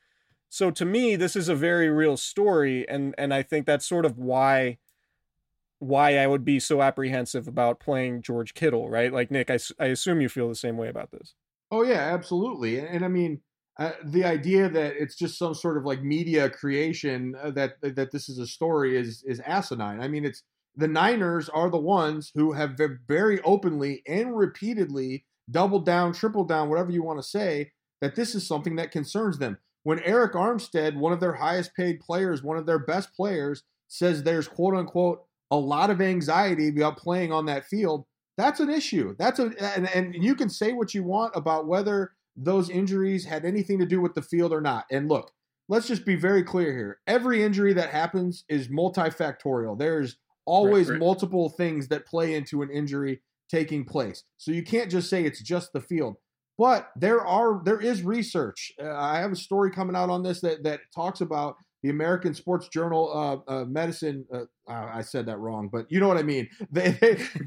So to me, this is a very real story, and and I think that's sort of why why I would be so apprehensive about playing George Kittle, right? Like Nick, I, I assume you feel the same way about this. Oh yeah, absolutely. And, and I mean, uh, the idea that it's just some sort of like media creation uh, that that this is a story is is asinine. I mean, it's the Niners are the ones who have very openly and repeatedly doubled down, tripled down, whatever you want to say, that this is something that concerns them. When Arik Armstead, one of their highest paid players, one of their best players, says there's quote unquote a lot of anxiety about playing on that field, that's an issue. That's a and, and you can say what you want about whether those injuries had anything to do with the field or not. And look, let's just be very clear here. Every injury that happens is multifactorial. There's always right, right. multiple things that play into an injury taking place. So you can't just say it's just the field. But there are there is research. Uh, I have a story coming out on this that that talks about the American Sports Journal uh, uh, Medicine. Uh, I said that wrong, but you know what I mean. They,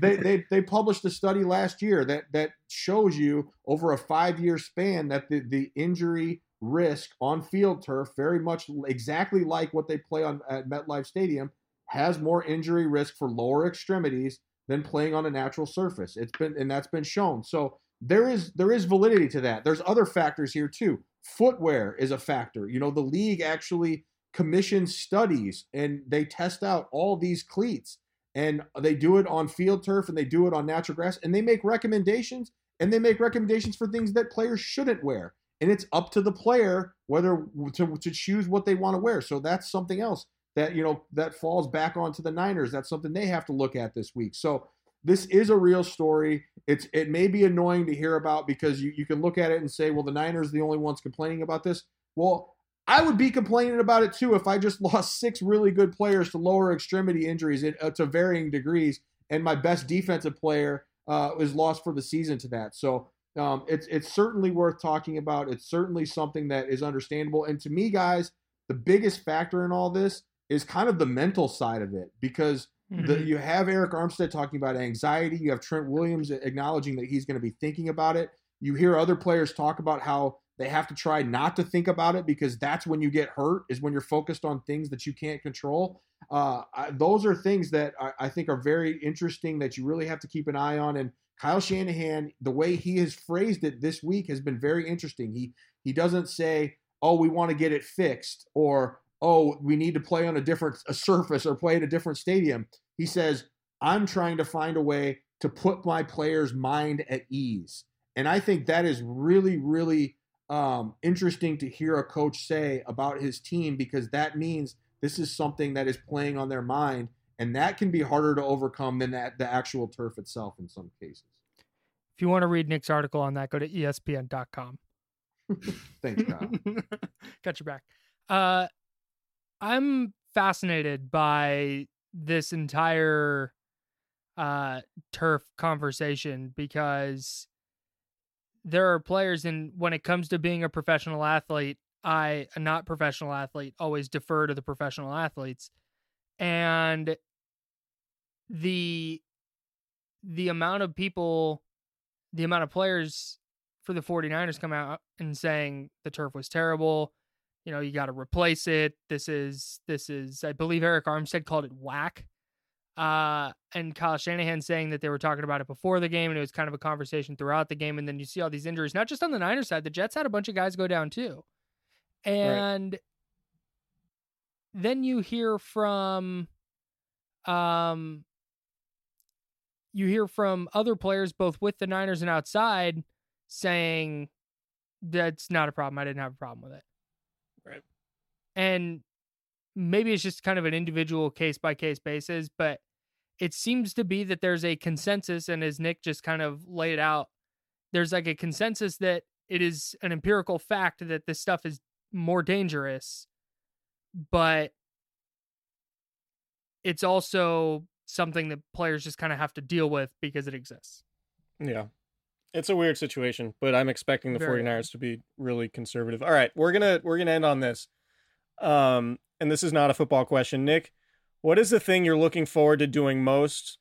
they, they, they, published a study last year that, that shows you over a five year span that the, the injury risk on field turf, very much exactly like what they play on at MetLife Stadium, has more injury risk for lower extremities than playing on a natural surface. It's been and that's been shown. So there is there is validity to that. There's other factors here too. Footwear is a factor. You know, the league actually commission studies and they test out all these cleats and they do it on field turf and they do it on natural grass and they make recommendations and they make recommendations for things that players shouldn't wear and it's up to the player whether to, to choose what they want to wear so that's something else that you know that falls back onto the niners that's something they have to look at this week so this is a real story it's it may be annoying to hear about because you, you can look at it and say well the niners are the only ones complaining about this well I would be complaining about it too if I just lost six really good players to lower extremity injuries uh, to varying degrees, and my best defensive player uh, is lost for the season to that. So um, it's it's certainly worth talking about. It's certainly something that is understandable. And to me, guys, the biggest factor in all this is kind of the mental side of it because mm-hmm. the, you have Arik Armstead talking about anxiety. You have Trent Williams acknowledging that he's going to be thinking about it. You hear other players talk about how they have to try not to think about it because that's when you get hurt, is when you're focused on things that you can't control. Uh, I, those are things that I, I, think are very interesting that you really have to keep an eye on. And Kyle Shanahan, the way he has phrased it this week has been very interesting. He he doesn't say, "Oh, we want to get it fixed," or "Oh, we need to play on a different a surface or play at a different stadium." He says, "I'm trying to find a way to put my players' mind at ease." And I think that is really, really um, interesting to hear a coach say about his team because that means this is something that is playing on their mind, and that can be harder to overcome than that, the actual turf itself in some cases. If you want to read Nick's article on that, go to ESPN.com. Thanks, Kyle. Got your back. Uh, I'm fascinated by this entire uh, turf conversation because there are players and when it comes to being a professional athlete i a not professional athlete always defer to the professional athletes. And the the amount of people the amount of players for the 49ers come out and saying the turf was terrible you know you got to replace it this is this is i believe Arik armstead called it whack uh, and Kyle Shanahan saying that they were talking about it before the game and it was kind of a conversation throughout the game. And then you see all these injuries, not just on the Niners side, the Jets had a bunch of guys go down too. And right. then you hear from, um, you hear from other players, both with the Niners and outside, saying that's not a problem. I didn't have a problem with it. And maybe it's just kind of an individual case by case basis, but it seems to be that there's a consensus, and as Nick just kind of laid out, there's like a consensus that it is an empirical fact that this stuff is more dangerous, but it's also something that players just kind of have to deal with because it exists. Yeah. It's a weird situation, but I'm expecting the Very 49ers to be really conservative. All right, we're going to we're going to end on this. Um and this is not a football question. Nick, what is the thing you're looking forward to doing most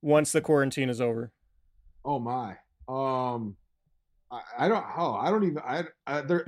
once the quarantine is over? Oh my. Um, I, I don't. Oh, I don't even. I. I there.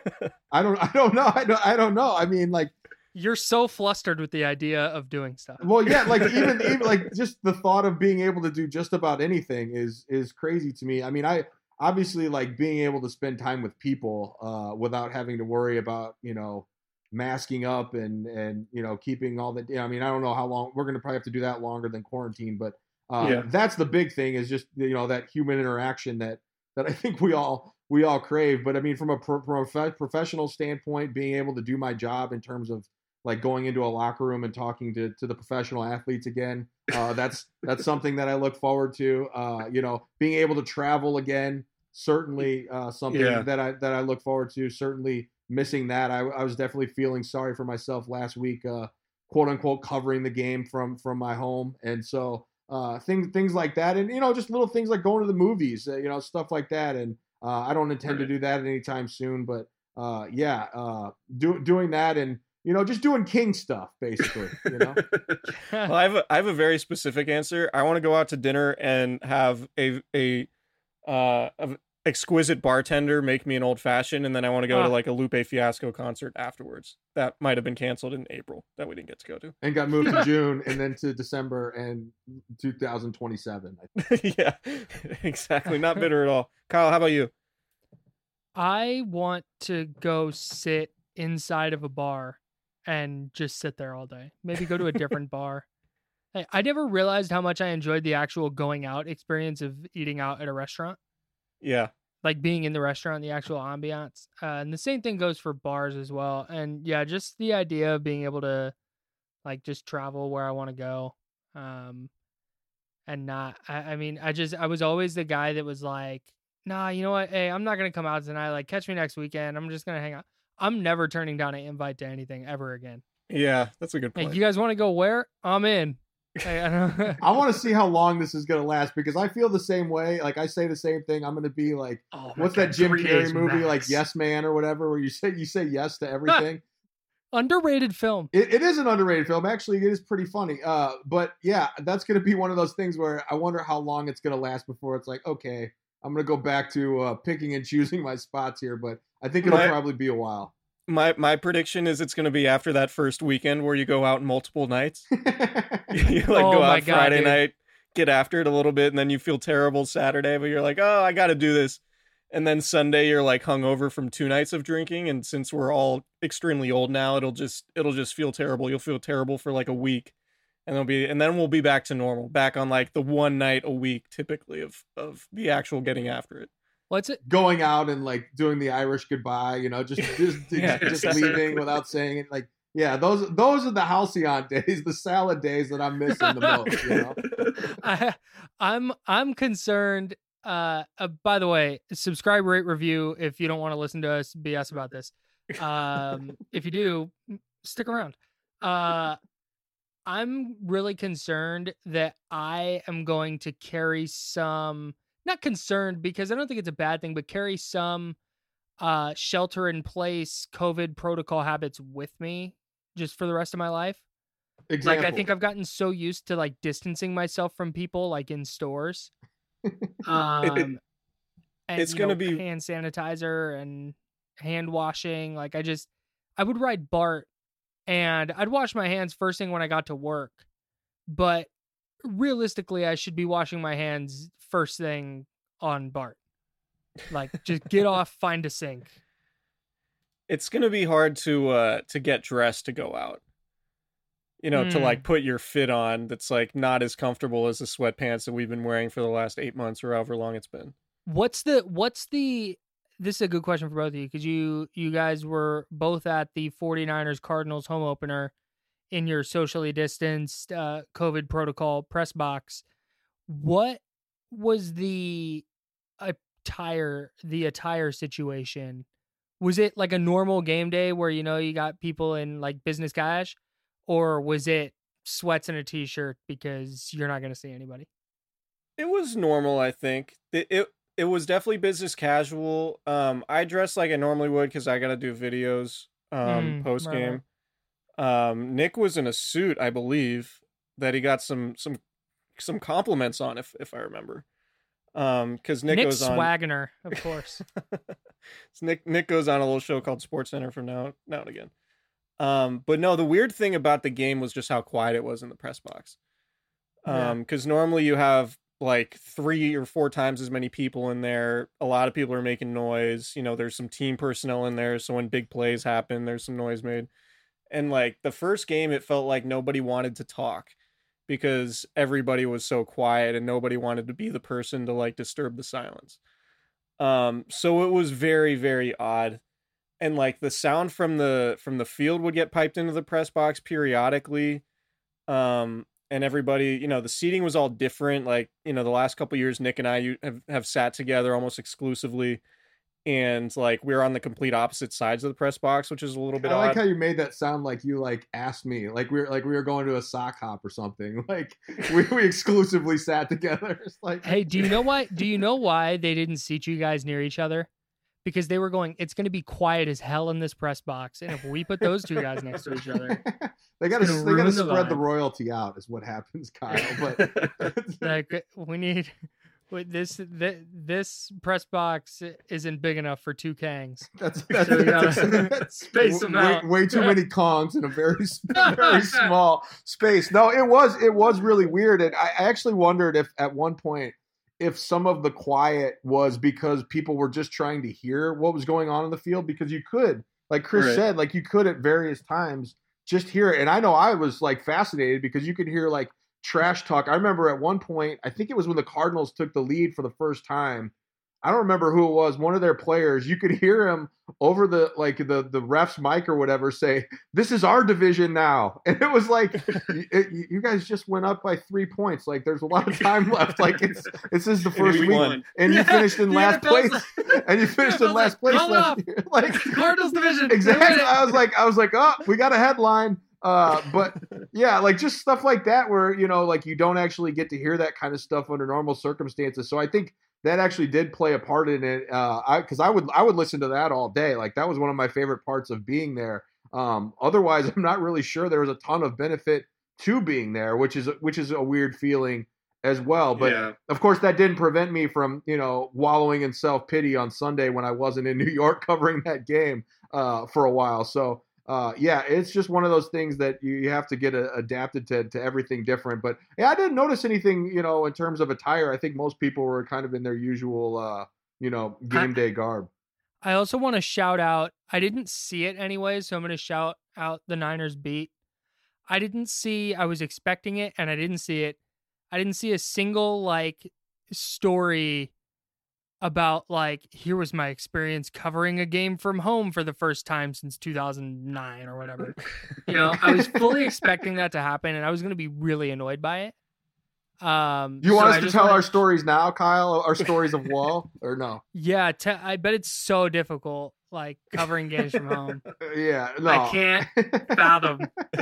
I don't. I don't know. I don't. I don't know. I mean, like. You're so flustered with the idea of doing stuff. Well, yeah, like even even like just the thought of being able to do just about anything is is crazy to me. I mean, I obviously like being able to spend time with people uh, without having to worry about you know masking up and and you know keeping all the. I mean, I don't know how long we're going to probably have to do that longer than quarantine, but uh, Yeah. that's the big thing is just you know that human interaction that that I think we all we all crave. But I mean, from a pro, from a prof- professional standpoint, being able to do my job in terms of like going into a locker room and talking to to the professional athletes again, uh, that's that's something that I look forward to. Uh, you know, being able to travel again, certainly uh, something Yeah. that I that I look forward to. Certainly missing that. I, I was definitely feeling sorry for myself last week, uh, quote unquote, covering the game from from my home, and so uh, things things like that, and you know, just little things like going to the movies, uh, you know, stuff like that. And uh, I don't intend to do that anytime soon, but uh, yeah, uh, do, doing that and you know, just doing king stuff, basically. You know, well, I have a, I have a very specific answer. I want to go out to dinner and have a a uh a exquisite bartender make me an old fashioned, and then I want to go Ah. to like a Lupe Fiasco concert afterwards. That might have been canceled in April that we didn't get to go to. and got moved to June and then to December and 2027. yeah, exactly. Not bitter at all. Kyle, how about you? I want to go sit inside of a bar and just sit there all day. Maybe go to a different bar. Hey, I never realized how much I enjoyed the actual going out experience of eating out at a restaurant, Yeah, like being in the restaurant, the actual ambiance. Uh, and the same thing goes for bars as well. And yeah, just the idea of being able to like just travel where I want to go. Um, and not, I, I mean, I just, I was always the guy that was like, nah, you know what? Hey, I'm not going to come out tonight. Like, catch me next weekend. I'm just going to hang out. I'm never turning down an invite to anything ever again. yeah, that's a good point. you guys want to go where? I'm in. Hey, I I want to see how long this is going to last because I feel the same way. Like I say the same thing. I'm going to be like, oh what's God, that Jim Carrey days movie, like. Yes Man or whatever, where you say you say yes to everything. Underrated film. It, it is an underrated film. Actually, it is pretty funny. Uh, but yeah, that's going to be one of those things where I wonder how long it's going to last before it's like, okay, I'm going to go back to uh, picking and choosing my spots here. But I think it'll My- probably be a while. My my prediction is it's going to be after that first weekend where you go out multiple nights. you like Oh go out God, Friday dude. night, get after it a little bit, and then you feel terrible Saturday, but you're like, oh, I got to do this. And then Sunday you're like hungover from two nights of drinking, and since we're all extremely old now, it'll just it'll just feel terrible. You'll feel terrible for like a week, and it'll be and then we'll be back to normal, back on like the one night a week typically of of the actual getting after it. What's it? Going out and like doing the Irish goodbye, you know, just just, Yeah, just exactly. leaving without saying it. Like, yeah, those those are the halcyon days, the salad days that I'm missing the most. You know, I, I'm I'm concerned. Uh, uh, by the way, subscribe, rate, review if you don't want to listen to us BS about this. Um, if you do, stick around. Uh, I'm really concerned that I am going to carry some. Not concerned because I don't think it's a bad thing, but carry some uh shelter in place COVID protocol habits with me just for the rest of my life. example. Like I think I've gotten so used to like distancing myself from people like in stores. Um and, it's gonna be- hand sanitizer and hand washing. Like I just I would ride BART and I'd wash my hands first thing when I got to work. But realistically I should be washing my hands first thing on BART. Like just get off, find a sink. it's gonna be hard to uh to get dressed to go out you know to Hmm. like put your fit on that's like not as comfortable as the sweatpants that we've been wearing for the last eight months or however long it's been What's the what's the this is a good question for both of you because you you guys were both at the 49ers Cardinals home opener in your socially distanced uh COVID protocol press box. What was the attire the attire situation? Was it like a normal game day where you know you got people in like business cash or was it sweats and a t-shirt because you're not going to see anybody? it was normal i think it, it it was definitely business casual. Um, I dressed like I normally would because I got to do videos um Mm, post right, game. Um, Nick was in a suit, I believe, that he got some some some compliments on, if if I remember. Um, because Nick Nick goes on. Swagner, of course. Nick Nick goes on a little show called Sports Center from now now and again. Um, but no, the weird thing about the game was just how quiet it was in the press box. Um, because normally you have like three or four times as many people in there. A lot of people are making noise. You know, there's some team personnel in there, so when big plays happen, there's some noise made. And like the first game, it felt like nobody wanted to talk because everybody was so quiet and nobody wanted to be the person to like disturb the silence. Um, so it was very, very odd. And like the sound from the from the field would get piped into the press box periodically. Um, and everybody, you know, the seating was all different. Like, you know, the last couple years, Nick and I have, have sat together almost exclusively. And like we're on the complete opposite sides of the press box, which is a little bit I like odd. how you made that sound like you like asked me, like we were like we were going to a sock hop or something. Like we, we exclusively sat together. It's like hey, do you know why? Do you know why they didn't seat you guys near each other? Because they were going. It's going to be quiet as hell in this press box, and if we put those two guys next to each other, they got to they got to ruin the spread the royalty out is what happens, Kyle. But like we need wait, this this, this press box isn't big enough for two Kangs. that's, So that's, we gotta that's space them way, out. way too many Kongs in a very very small space. No, it was it was really weird, and I, I actually wondered if at one point if some of the quiet was because people were just trying to hear what was going on in the field because you could, like Chris Right. said, like you could at various times just hear it. And I know I was like fascinated because you could hear like trash talk. I remember at one point, I think it was when the Cardinals took the lead for the first time. I don't remember who it was, one of their players. You could hear him over the like the the ref's mic or whatever say, "This is our division now," and it was like, it- you guys just went up by three points. Like there's a lot of time left. Like it's this is the first we week, won. and you finished in last place, and you finished in last like, place last up. year. Like Cardinals division. exactly. I was like, I was like, oh, we got a headline. Uh, but yeah, like just stuff like that where you know, like you don't actually get to hear that kind of stuff under normal circumstances. So I think that actually did play a part in it. Uh, I because I would I would listen to that all day. Like that was one of my favorite parts of being there. Um, otherwise, I'm not really sure there was a ton of benefit to being there, which is which is a weird feeling as well. But Yeah. of course, that didn't prevent me from you know wallowing in self pity on Sunday when I wasn't in New York covering that game uh, for a while. So uh, yeah, it's just one of those things that you, you have to get a, adapted to, to everything different. But yeah, I didn't notice anything, you know, in terms of attire. I think most people were kind of in their usual, uh, you know, game day garb. I also want to shout out. I didn't see it anyway, so I'm going to shout out the Niners beat. I didn't see. I was expecting it, and I didn't see it. I didn't see a single like story about like here was my experience covering a game from home for the first time since 2009 or whatever. you know, I was fully expecting that to happen, and I was going to be really annoyed by it. Um, you want so us I to tell wanna- our stories now, Kyle? Our stories of Wall, or no? Yeah, te- I bet it's so difficult, like covering games from home. Yeah, no. I can't fathom.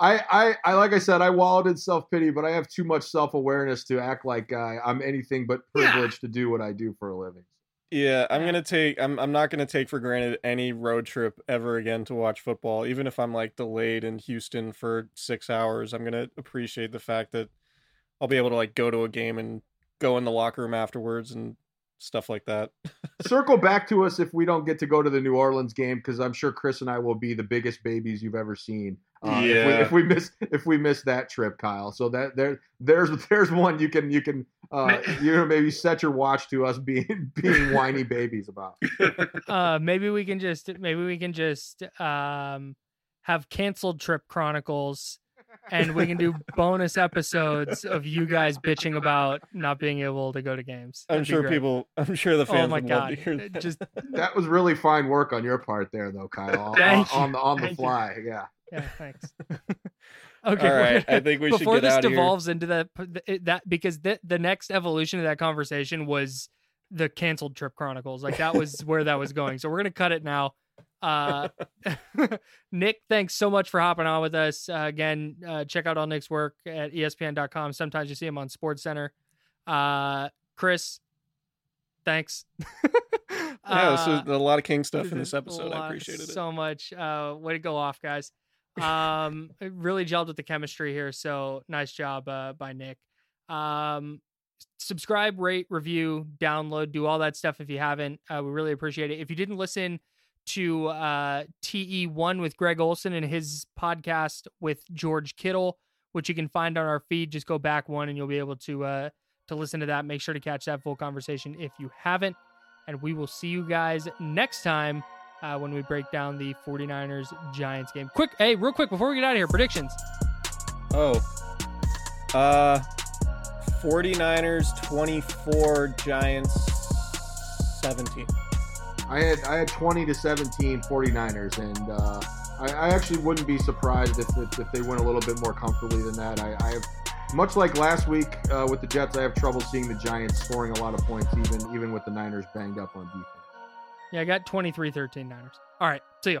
I, I, I, like I said, I wallowed in self pity, but I have too much self awareness to act like I, I'm anything but Yeah. privileged to do what I do for a living. Yeah, I'm gonna take. I'm. I'm not gonna take for granted any road trip ever again to watch football, even if I'm like delayed in Houston for six hours. I'm gonna appreciate the fact that I'll be able to like go to a game and go in the locker room afterwards and stuff like that. Circle back to us if we don't get to go to the New Orleans game, because I'm sure Chris and I will be the biggest babies you've ever seen. Uh, Yeah. if, we, if we miss if we miss that trip, Kyle. So that there there's there's one you can you can uh, you know maybe set your watch to us being being whiny babies about. uh maybe we can just maybe we can just um have canceled trip chronicles and we can do bonus episodes of you guys bitching about not being able to go to games. I'm That'd be sure people. I'm sure the oh fans Oh my would god. to hear that. Just That was really fine work on your part there, though, Kyle. On, Thank on the on the Thank you. fly, yeah. yeah, thanks. Okay, we're right, gonna- I think we should before get this out of here. devolves into that it- that because the the next evolution of that conversation was the canceled trip chronicles. Like that was where that was going. So we're gonna cut it now. Uh, Nick, thanks so much for hopping on with us. Uh, again, uh, check out all Nick's work at ESPN.com. Sometimes you see him on Sports Center. Uh, Chris, thanks. Yeah, this Uh, was a lot of King stuff in this episode. I appreciated it. so much. Uh, way to go off, guys. Um, really gelled with the chemistry here. So nice job uh, by Nick. Um, subscribe, rate, review, download, do all that stuff if you haven't. Uh, we really appreciate it. If you didn't listen to uh, TE1 with Greg Olsen and his podcast with George Kittle, which you can find on our feed, just go back one and you'll be able to uh, to listen to that. Make sure to catch that full conversation if you haven't. And we will see you guys next time uh, when we break down the 49ers Giants game. Quick, hey, real quick before we get out of here, predictions. Oh. Uh 49ers 24, Giants 17. I had I had 20 to 17 49ers, and uh, I, I actually wouldn't be surprised if, if, if they went a little bit more comfortably than that. I, I have, much like last week uh, with the Jets, I have trouble seeing the Giants scoring a lot of points, even even with the Niners banged up on defense. Yeah, I got 23 13 Niners. All right, see you.